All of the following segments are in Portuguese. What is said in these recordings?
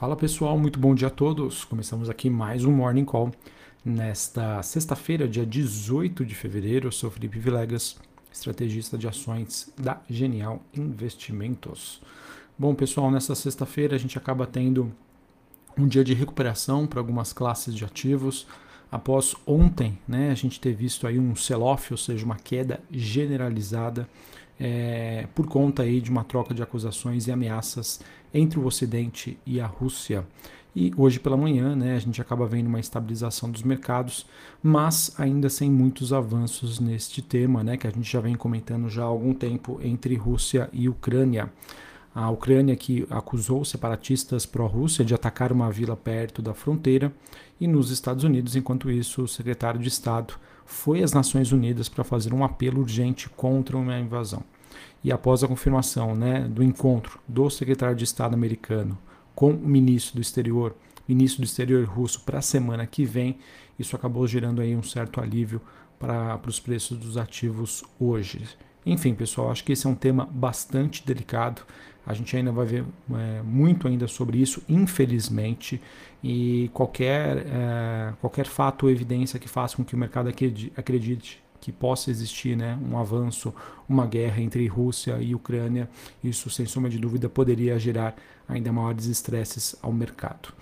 Fala pessoal, muito bom dia a todos. Começamos aqui mais um Morning Call nesta sexta-feira, dia 18 de fevereiro. Eu sou Felipe Vilegas, estrategista de ações da Genial Investimentos. Bom pessoal, nesta sexta-feira a gente acaba tendo um dia de recuperação para algumas classes de ativos. Após ontem, né, a gente ter visto aí um sell-off, ou seja, uma queda generalizada é, por conta aí de uma troca de acusações e ameaças entre o Ocidente e a Rússia. E hoje pela manhã, né, a gente acaba vendo uma estabilização dos mercados, mas ainda sem muitos avanços neste tema, né, que a gente já vem comentando já há algum tempo entre Rússia e Ucrânia. A Ucrânia que acusou separatistas pró-Rússia de atacar uma vila perto da fronteira, e nos Estados Unidos, enquanto isso, o secretário de Estado foi às Nações Unidas para fazer um apelo urgente contra uma invasão. E após a confirmação né, do encontro do secretário de Estado americano com o ministro do exterior, ministro do exterior russo, para a semana que vem, isso acabou gerando aí um certo alívio para, os preços dos ativos hoje. Enfim, pessoal, acho que esse é um tema bastante delicado. A gente ainda vai ver é, muito ainda sobre isso, infelizmente, e qualquer, é, qualquer fato ou evidência que faça com que o mercado acredite que possa existir né, um avanço, uma guerra entre Rússia e Ucrânia, isso sem sombra de dúvida poderia gerar ainda maiores estresses ao mercado.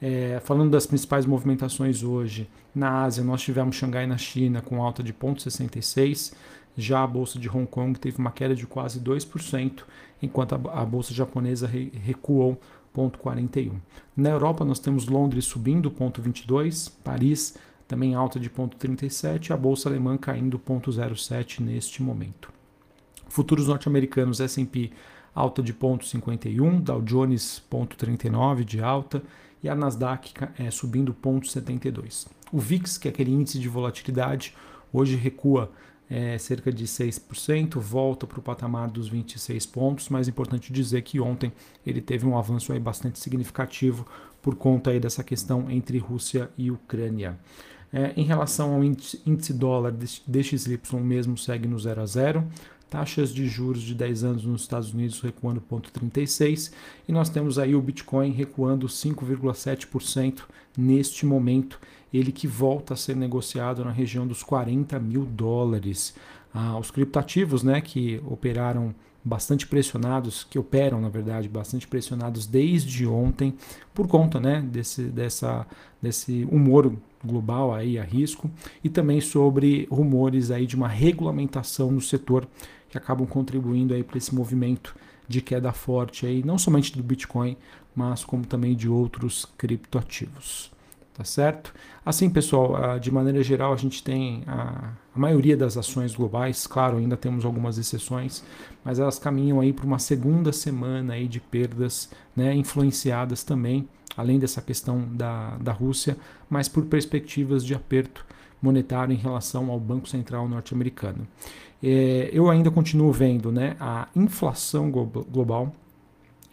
É, falando das principais movimentações hoje, na Ásia nós tivemos Xangai na China com alta de 0,66, já a bolsa de Hong Kong teve uma queda de quase 2%, enquanto a, bolsa japonesa re, recuou 0,41. Na Europa nós temos Londres subindo 0,22, Paris também alta de 0,37, a bolsa alemã caindo 0,07 neste momento. Futuros norte-americanos S&P alta de 0,51, Dow Jones 0,39 de alta e a Nasdaq é, subindo 0,72. O VIX, que é aquele índice de volatilidade, hoje recua é, cerca de 6%, volta para o patamar dos 26 pontos, mas é importante dizer que ontem ele teve um avanço aí bastante significativo por conta aí dessa questão entre Rússia e Ucrânia. É, em relação ao índice, índice dólar DXY mesmo segue no 0 a 0, taxas de juros de 10 anos nos Estados Unidos recuando 0,36 e nós temos aí o Bitcoin recuando 5,7% neste momento, ele que volta a ser negociado na região dos 40 mil dólares. Ah, os criptativos né, que operaram bastante pressionados, que operam, na verdade, bastante pressionados desde ontem, por conta né, desse, dessa, desse humor global aí a risco, e também sobre rumores aí de uma regulamentação no setor que acabam contribuindo aí para esse movimento de queda forte aí, não somente do Bitcoin, mas como também de outros criptoativos tá certo? Assim, pessoal, ah, de maneira geral, a gente tem a, a, maioria das ações globais, claro, ainda temos algumas exceções, mas elas caminham aí para uma segunda semana aí de perdas, né, influenciadas também, além dessa questão da, da Rússia, mas por perspectivas de aperto monetário em relação ao Banco Central norte-americano. É, eu ainda continuo vendo né, a inflação global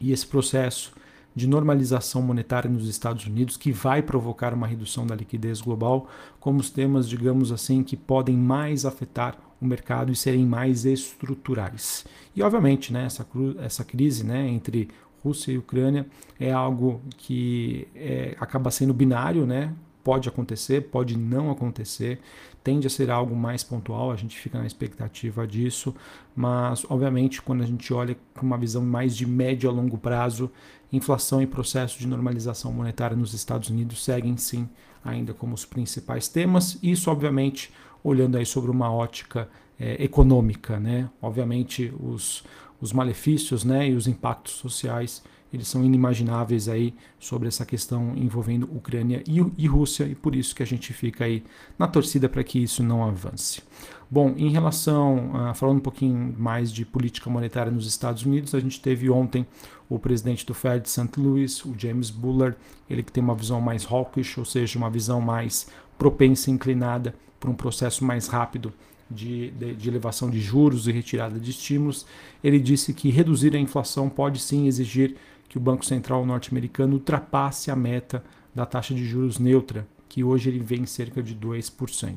e esse processo de normalização monetária nos Estados Unidos, que vai provocar uma redução da liquidez global, como os temas, digamos assim, que podem mais afetar o mercado e serem mais estruturais. E, obviamente, né, essa, essa crise né, entre Rússia e Ucrânia é algo que é, acaba sendo binário, né? Pode acontecer, pode não acontecer, tende a ser algo mais pontual, a gente fica na expectativa disso, mas obviamente quando a gente olha com uma visão mais de médio a longo prazo, inflação e processo de normalização monetária nos Estados Unidos seguem sim ainda como os principais temas, isso obviamente olhando aí sobre uma ótica é, econômica, né? Obviamente os, os malefícios, né, e os impactos sociais eles são inimagináveis aí sobre essa questão envolvendo Ucrânia e, e Rússia e por isso que a gente fica aí na torcida para que isso não avance. Bom, em relação, uh, falando um pouquinho mais de política monetária nos Estados Unidos, a gente teve ontem o presidente do Fed de St. Louis, o James Bullard, ele que tem uma visão mais hawkish, ou seja, uma visão mais propensa inclinada para um processo mais rápido de, de, de, elevação de juros e retirada de estímulos, ele disse que reduzir a inflação pode sim exigir que o Banco Central norte-americano ultrapasse a meta da taxa de juros neutra, que hoje ele vem em cerca de 2%.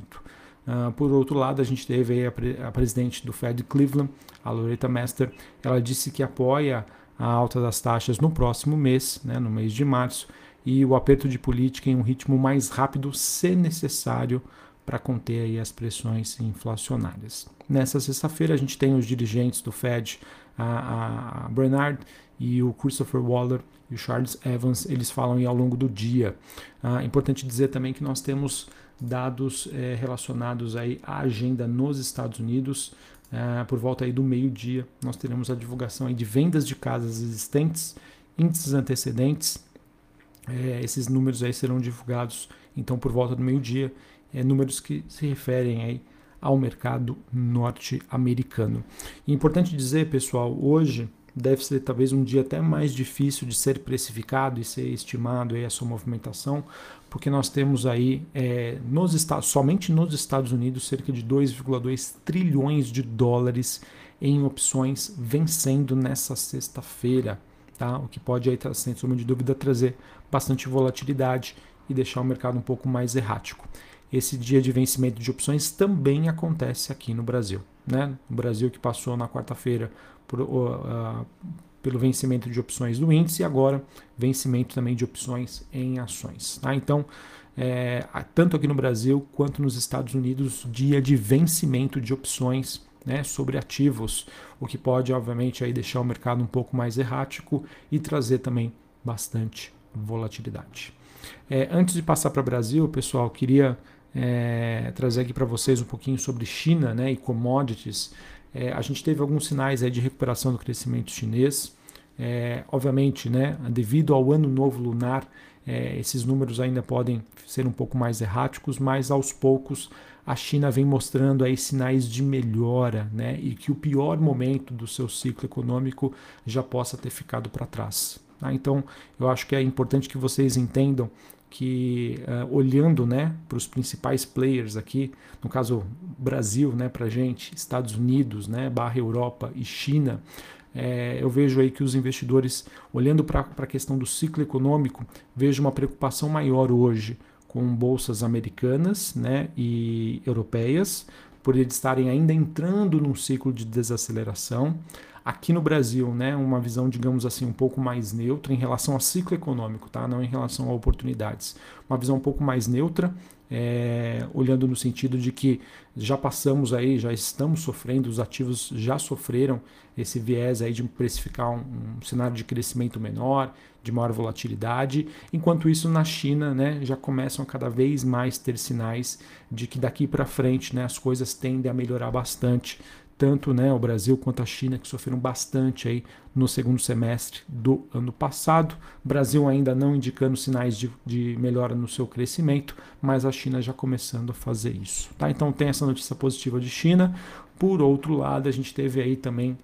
Uh, por outro lado, a gente teve a, pre a, presidente do Fed Cleveland, a Loretta Mester, ela disse que apoia a alta das taxas no próximo mês, né, no mês de março, e o aperto de política em um ritmo mais rápido, se necessário, para conter aí as pressões inflacionárias. Nessa sexta-feira, a gente tem os dirigentes do Fed, a, a Bernard e o Christopher Waller e o Charles Evans, eles falam ao longo do dia. Ah, importante dizer também que nós temos dados é, relacionados aí à agenda nos Estados Unidos. É, por volta aí do meio-dia, nós teremos a divulgação aí de vendas de casas existentes, índices antecedentes. É, esses números aí serão divulgados então por volta do meio-dia, é, números que se referem aí ao mercado norte-americano. Importante dizer, pessoal, hoje deve ser talvez um dia até mais difícil de ser precificado e ser estimado aí a sua movimentação, porque nós temos aí é, nos Estados, somente nos Estados Unidos cerca de 2,2 trilhões de dólares em opções vencendo nessa sexta-feira, tá? O que pode aí, sem sombra de dúvida, trazer bastante volatilidade e deixar o mercado um pouco mais errático. Esse dia de vencimento de opções também acontece aqui no Brasil, né? O Brasil que passou na quarta-feira por uh, pelo vencimento de opções do índice e agora vencimento também de opções em ações. Tá? Então, é, tanto aqui no Brasil quanto nos Estados Unidos, dia de vencimento de opções né, sobre ativos, o que pode, obviamente, aí deixar o mercado um pouco mais errático e trazer também bastante volatilidade. É, antes de passar para o Brasil, pessoal, queria é, trazer aqui para vocês um pouquinho sobre China né, e commodities. É, a gente teve alguns sinais aí de recuperação do crescimento chinês. É, obviamente, né, devido ao ano novo lunar, é, esses números ainda podem ser um pouco mais erráticos, mas aos poucos a China vem mostrando aí sinais de melhora, né, e que o pior momento do seu ciclo econômico já possa ter ficado para trás. Tá? Então, eu acho que é importante que vocês entendam que uh, olhando né, para os principais players aqui, no caso Brasil né, para gente, Estados Unidos, né, barra Europa e China, é, eu vejo aí que os investidores, olhando para a questão do ciclo econômico, vejo uma preocupação maior hoje com bolsas americanas né, e europeias, por eles estarem ainda entrando num ciclo de desaceleração. Aqui no Brasil, né, uma visão, digamos assim, um pouco mais neutra em relação ao ciclo econômico, tá? não em relação a oportunidades. Uma visão um pouco mais neutra, é, olhando no sentido de que já passamos aí, já estamos sofrendo, os ativos já sofreram esse viés aí de precificar um, um cenário de crescimento menor, de maior volatilidade, enquanto isso na China né, já começam a cada vez mais ter sinais de que daqui para frente né, as coisas tendem a melhorar bastante tanto né, o Brasil quanto a China, que sofreram bastante aí no segundo semestre do ano passado. Brasil ainda não indicando sinais de, de melhora no seu crescimento, mas a China já começando a fazer isso. Tá? Então tem essa notícia positiva de China. Por outro lado, a gente teve aí também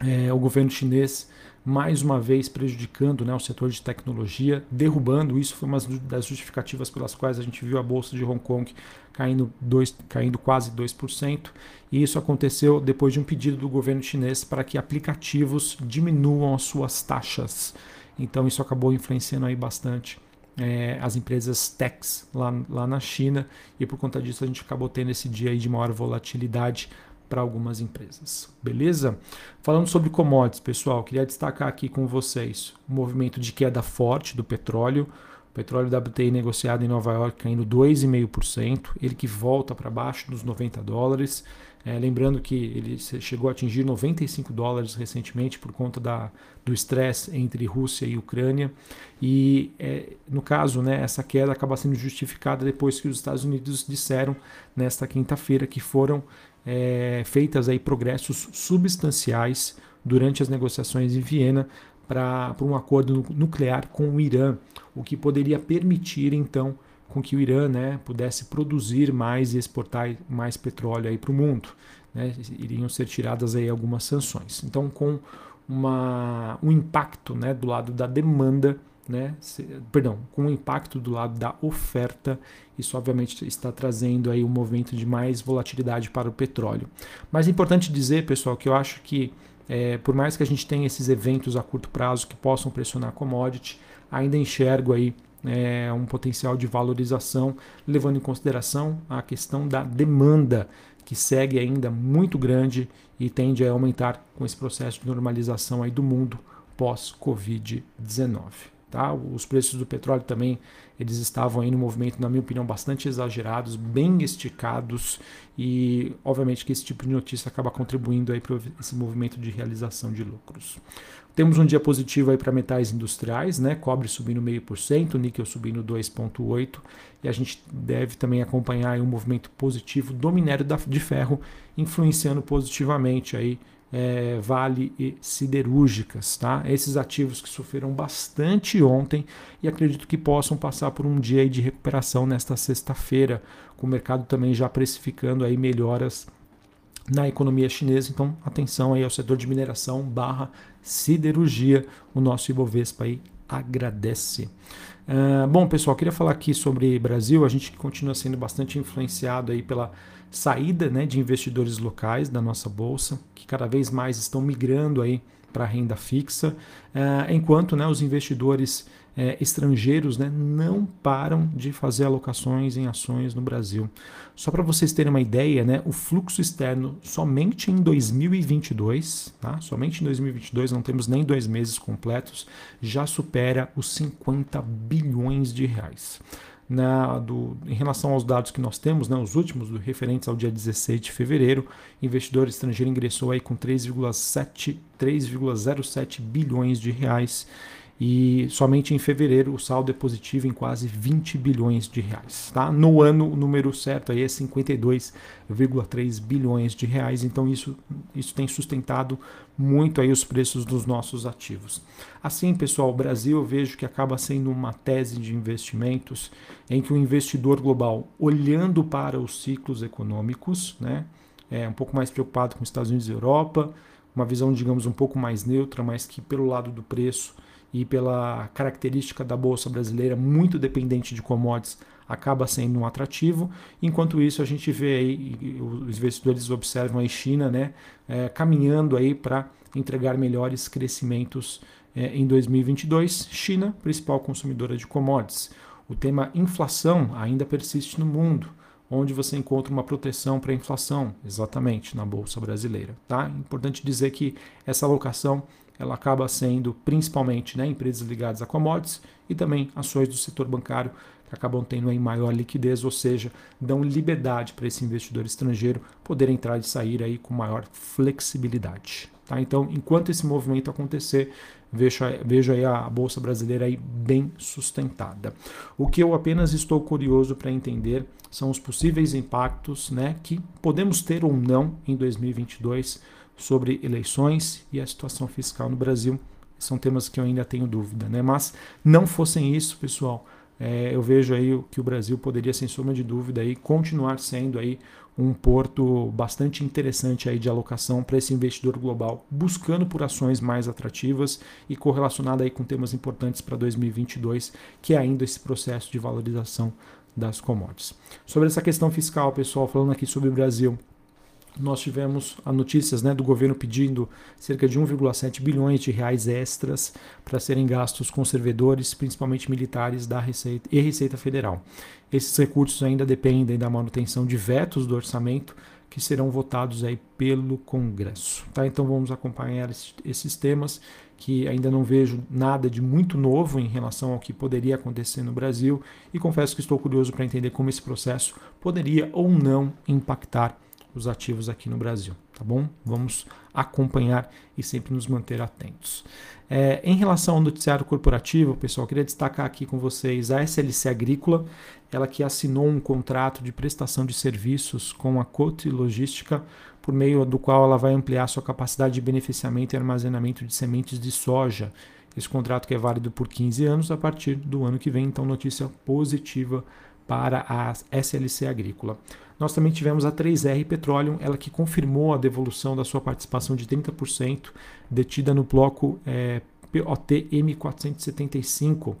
é, o governo chinês mais uma vez prejudicando né, o setor de tecnologia, derrubando. Isso foi uma das justificativas pelas quais a gente viu a bolsa de Hong Kong caindo, dois, caindo quase 2%. E isso aconteceu depois de um pedido do governo chinês para que aplicativos diminuam as suas taxas. Então isso acabou influenciando aí bastante é, as empresas techs lá, lá na China e por conta disso a gente acabou tendo esse dia aí de maior volatilidade para algumas empresas. Beleza? Falando sobre commodities, pessoal, queria destacar aqui com vocês o movimento de queda forte do petróleo. Petróleo WTI negociado em Nova York caindo 2,5%, ele que volta para baixo dos 90 dólares. É, lembrando que ele chegou a atingir 95 dólares recentemente por conta da, do estresse entre Rússia e Ucrânia. E é, no caso, né, essa queda acaba sendo justificada depois que os Estados Unidos disseram nesta quinta-feira que foram é, feitas aí progressos substanciais durante as negociações em Viena para um acordo nuclear com o Irã, o que poderia permitir então com que o Irã né, pudesse produzir mais e exportar mais petróleo para o mundo. Né? Iriam ser tiradas aí algumas sanções. Então, com uma, um impacto né, do lado da demanda né, se, perdão, com o impacto do lado da oferta, isso obviamente está trazendo aí um movimento de mais volatilidade para o petróleo. Mas é importante dizer, pessoal, que eu acho que é, por mais que a gente tenha esses eventos a curto prazo que possam pressionar a commodity, ainda enxergo aí é, um potencial de valorização, levando em consideração a questão da demanda, que segue ainda muito grande e tende a aumentar com esse processo de normalização aí do mundo pós-Covid-19. Tá? Os preços do petróleo também eles estavam aí no movimento, na minha opinião, bastante exagerados, bem esticados e obviamente que esse tipo de notícia acaba contribuindo aí para esse movimento de realização de lucros. Temos um dia positivo aí para metais industriais, né? Cobre subindo meio por cento, níquel subindo 2,8 e a gente deve também acompanhar um movimento positivo do minério de ferro influenciando positivamente aí é, Vale e siderúrgicas, tá? Esses ativos que sofreram bastante ontem e acredito que possam passar por um dia de recuperação nesta sexta-feira, com o mercado também já precificando aí melhoras na economia chinesa. Então, atenção aí ao setor de mineração barra siderurgia. O nosso Ibovespa aí agradece. Uh, bom, pessoal, queria falar aqui sobre Brasil. A gente continua sendo bastante influenciado aí pela saída né, de investidores locais da nossa bolsa, que cada vez mais estão migrando aí para a renda fixa, uh, enquanto né, os investidores uh, estrangeiros né, não param de fazer alocações em ações no Brasil. Só para vocês terem uma ideia, né, o fluxo externo somente em 2022, tá? somente em 2022, não temos nem dois meses completos, já supera os 50 bilhões de reais na, do, em relação aos dados que nós temos, né, os últimos referentes ao dia 16 de fevereiro, investidor estrangeiro ingressou aí com 3,07 bilhões de reais e somente em fevereiro o saldo é positivo em quase 20 bilhões de reais. Tá? No ano o número certo aí é 52,3 bilhões de reais, então isso, isso tem sustentado muito aí os preços dos nossos ativos. Assim, pessoal, o Brasil eu vejo que acaba sendo uma tese de investimentos em que o investidor global, olhando para os ciclos econômicos, né, é um pouco mais preocupado com os Estados Unidos e Europa, uma visão, digamos, um pouco mais neutra, mas que pelo lado do preço e pela característica da bolsa brasileira muito dependente de commodities acaba sendo um atrativo. Enquanto isso, a gente vê aí, os investidores observam a China né, é, caminhando aí para entregar melhores crescimentos é, em 2022. China, principal consumidora de commodities. O tema inflação ainda persiste no mundo onde você encontra uma proteção para a inflação, exatamente na bolsa brasileira, tá? Importante dizer que essa alocação ela acaba sendo principalmente né, empresas ligadas a commodities e também ações do setor bancário que acabam tendo aí maior liquidez, ou seja, dão liberdade para esse investidor estrangeiro poder entrar e sair aí com maior flexibilidade. Tá? Então, enquanto esse movimento acontecer, vejo, vejo aí a bolsa brasileira aí bem sustentada. O que eu apenas estou curioso para entender são os possíveis impactos né, que podemos ter ou não em 2022 sobre eleições e a situação fiscal no Brasil. São temas que eu ainda tenho dúvida, né? Mas não fossem isso, pessoal, é, eu vejo aí que o Brasil poderia, sem sombra de dúvida, aí, continuar sendo aí um porto bastante interessante aí de alocação para esse investidor global, buscando por ações mais atrativas e correlacionado aí com temas importantes para 2022, que é ainda esse processo de valorização das commodities. Sobre essa questão fiscal, pessoal, falando aqui sobre o Brasil, nós tivemos a notícias né, do governo pedindo cerca de 1,7 bilhões de reais extras para serem gastos com servidores, principalmente militares da Receita e Receita Federal. Esses recursos ainda dependem da manutenção de vetos do orçamento que serão votados aí pelo Congresso. Tá? Então vamos acompanhar esses temas que ainda não vejo nada de muito novo em relação ao que poderia acontecer no Brasil e confesso que estou curioso para entender como esse processo poderia ou não impactar os ativos aqui no Brasil, tá bom? Vamos acompanhar e sempre nos manter atentos. É, em relação ao noticiário corporativo, pessoal, queria destacar aqui com vocês a SLC Agrícola, ela que assinou um contrato de prestação de serviços com a Cote Logística, por meio do qual ela vai ampliar sua capacidade de beneficiamento e armazenamento de sementes de soja. Esse contrato que é válido por 15 anos a partir do ano que vem, então notícia positiva para a SLC Agrícola. Nós também tivemos a 3R Petroleum, ela que confirmou a devolução da sua participação de 30% detida no bloco é, POT M475.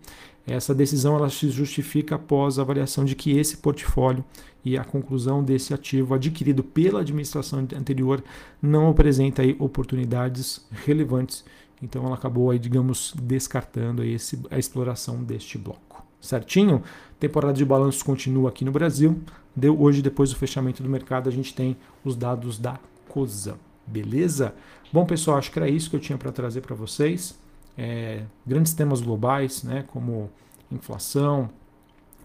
Essa decisão ela se justifica após a avaliação de que esse portfólio e a conclusão desse ativo adquirido pela administração anterior não apresenta aí oportunidades relevantes. Então ela acabou aí, digamos, descartando aí esse, a exploração deste bloco. Certinho? Temporada de balanços continua aqui no Brasil. Deu, hoje, depois do fechamento do mercado, a gente tem os dados da COSA. Beleza? Bom, pessoal, acho que era isso que eu tinha para trazer para vocês. é, grandes temas globais, né, como inflação,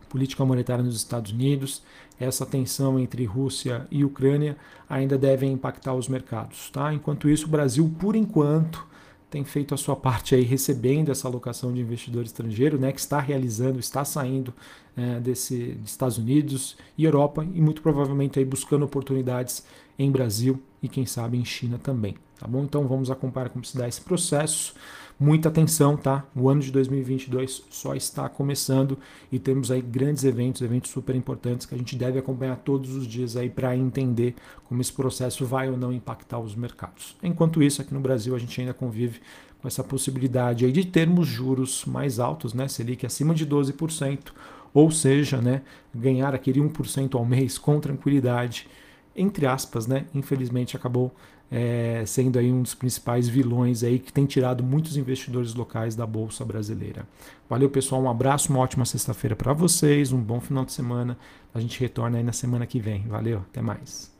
política monetária nos Estados Unidos, essa tensão entre Rússia e Ucrânia ainda devem impactar os mercados. Tá? Enquanto isso, o Brasil, por enquanto, tem feito a sua parte aí recebendo essa alocação de investidor estrangeiro, né, que está realizando, está saindo é, desse, dos Estados Unidos e Europa e muito provavelmente aí buscando oportunidades em Brasil e quem sabe em China também, tá bom? Então vamos acompanhar como se dá esse processo. Muita atenção, tá? O ano de 2022 só está começando e temos aí grandes eventos, eventos super importantes que a gente deve acompanhar todos os dias aí para entender como esse processo vai ou não impactar os mercados. Enquanto isso, aqui no Brasil a gente ainda convive com essa possibilidade aí de termos juros mais altos, né? Selic acima de 12%, ou seja, né, ganhar aquele 1% ao mês com tranquilidade entre aspas, né, infelizmente acabou é, sendo aí um dos principais vilões aí que tem tirado muitos investidores locais da bolsa brasileira. Valeu pessoal, um abraço, uma ótima sexta-feira para vocês, um bom final de semana. A gente retorna aí na semana que vem. Valeu, até mais.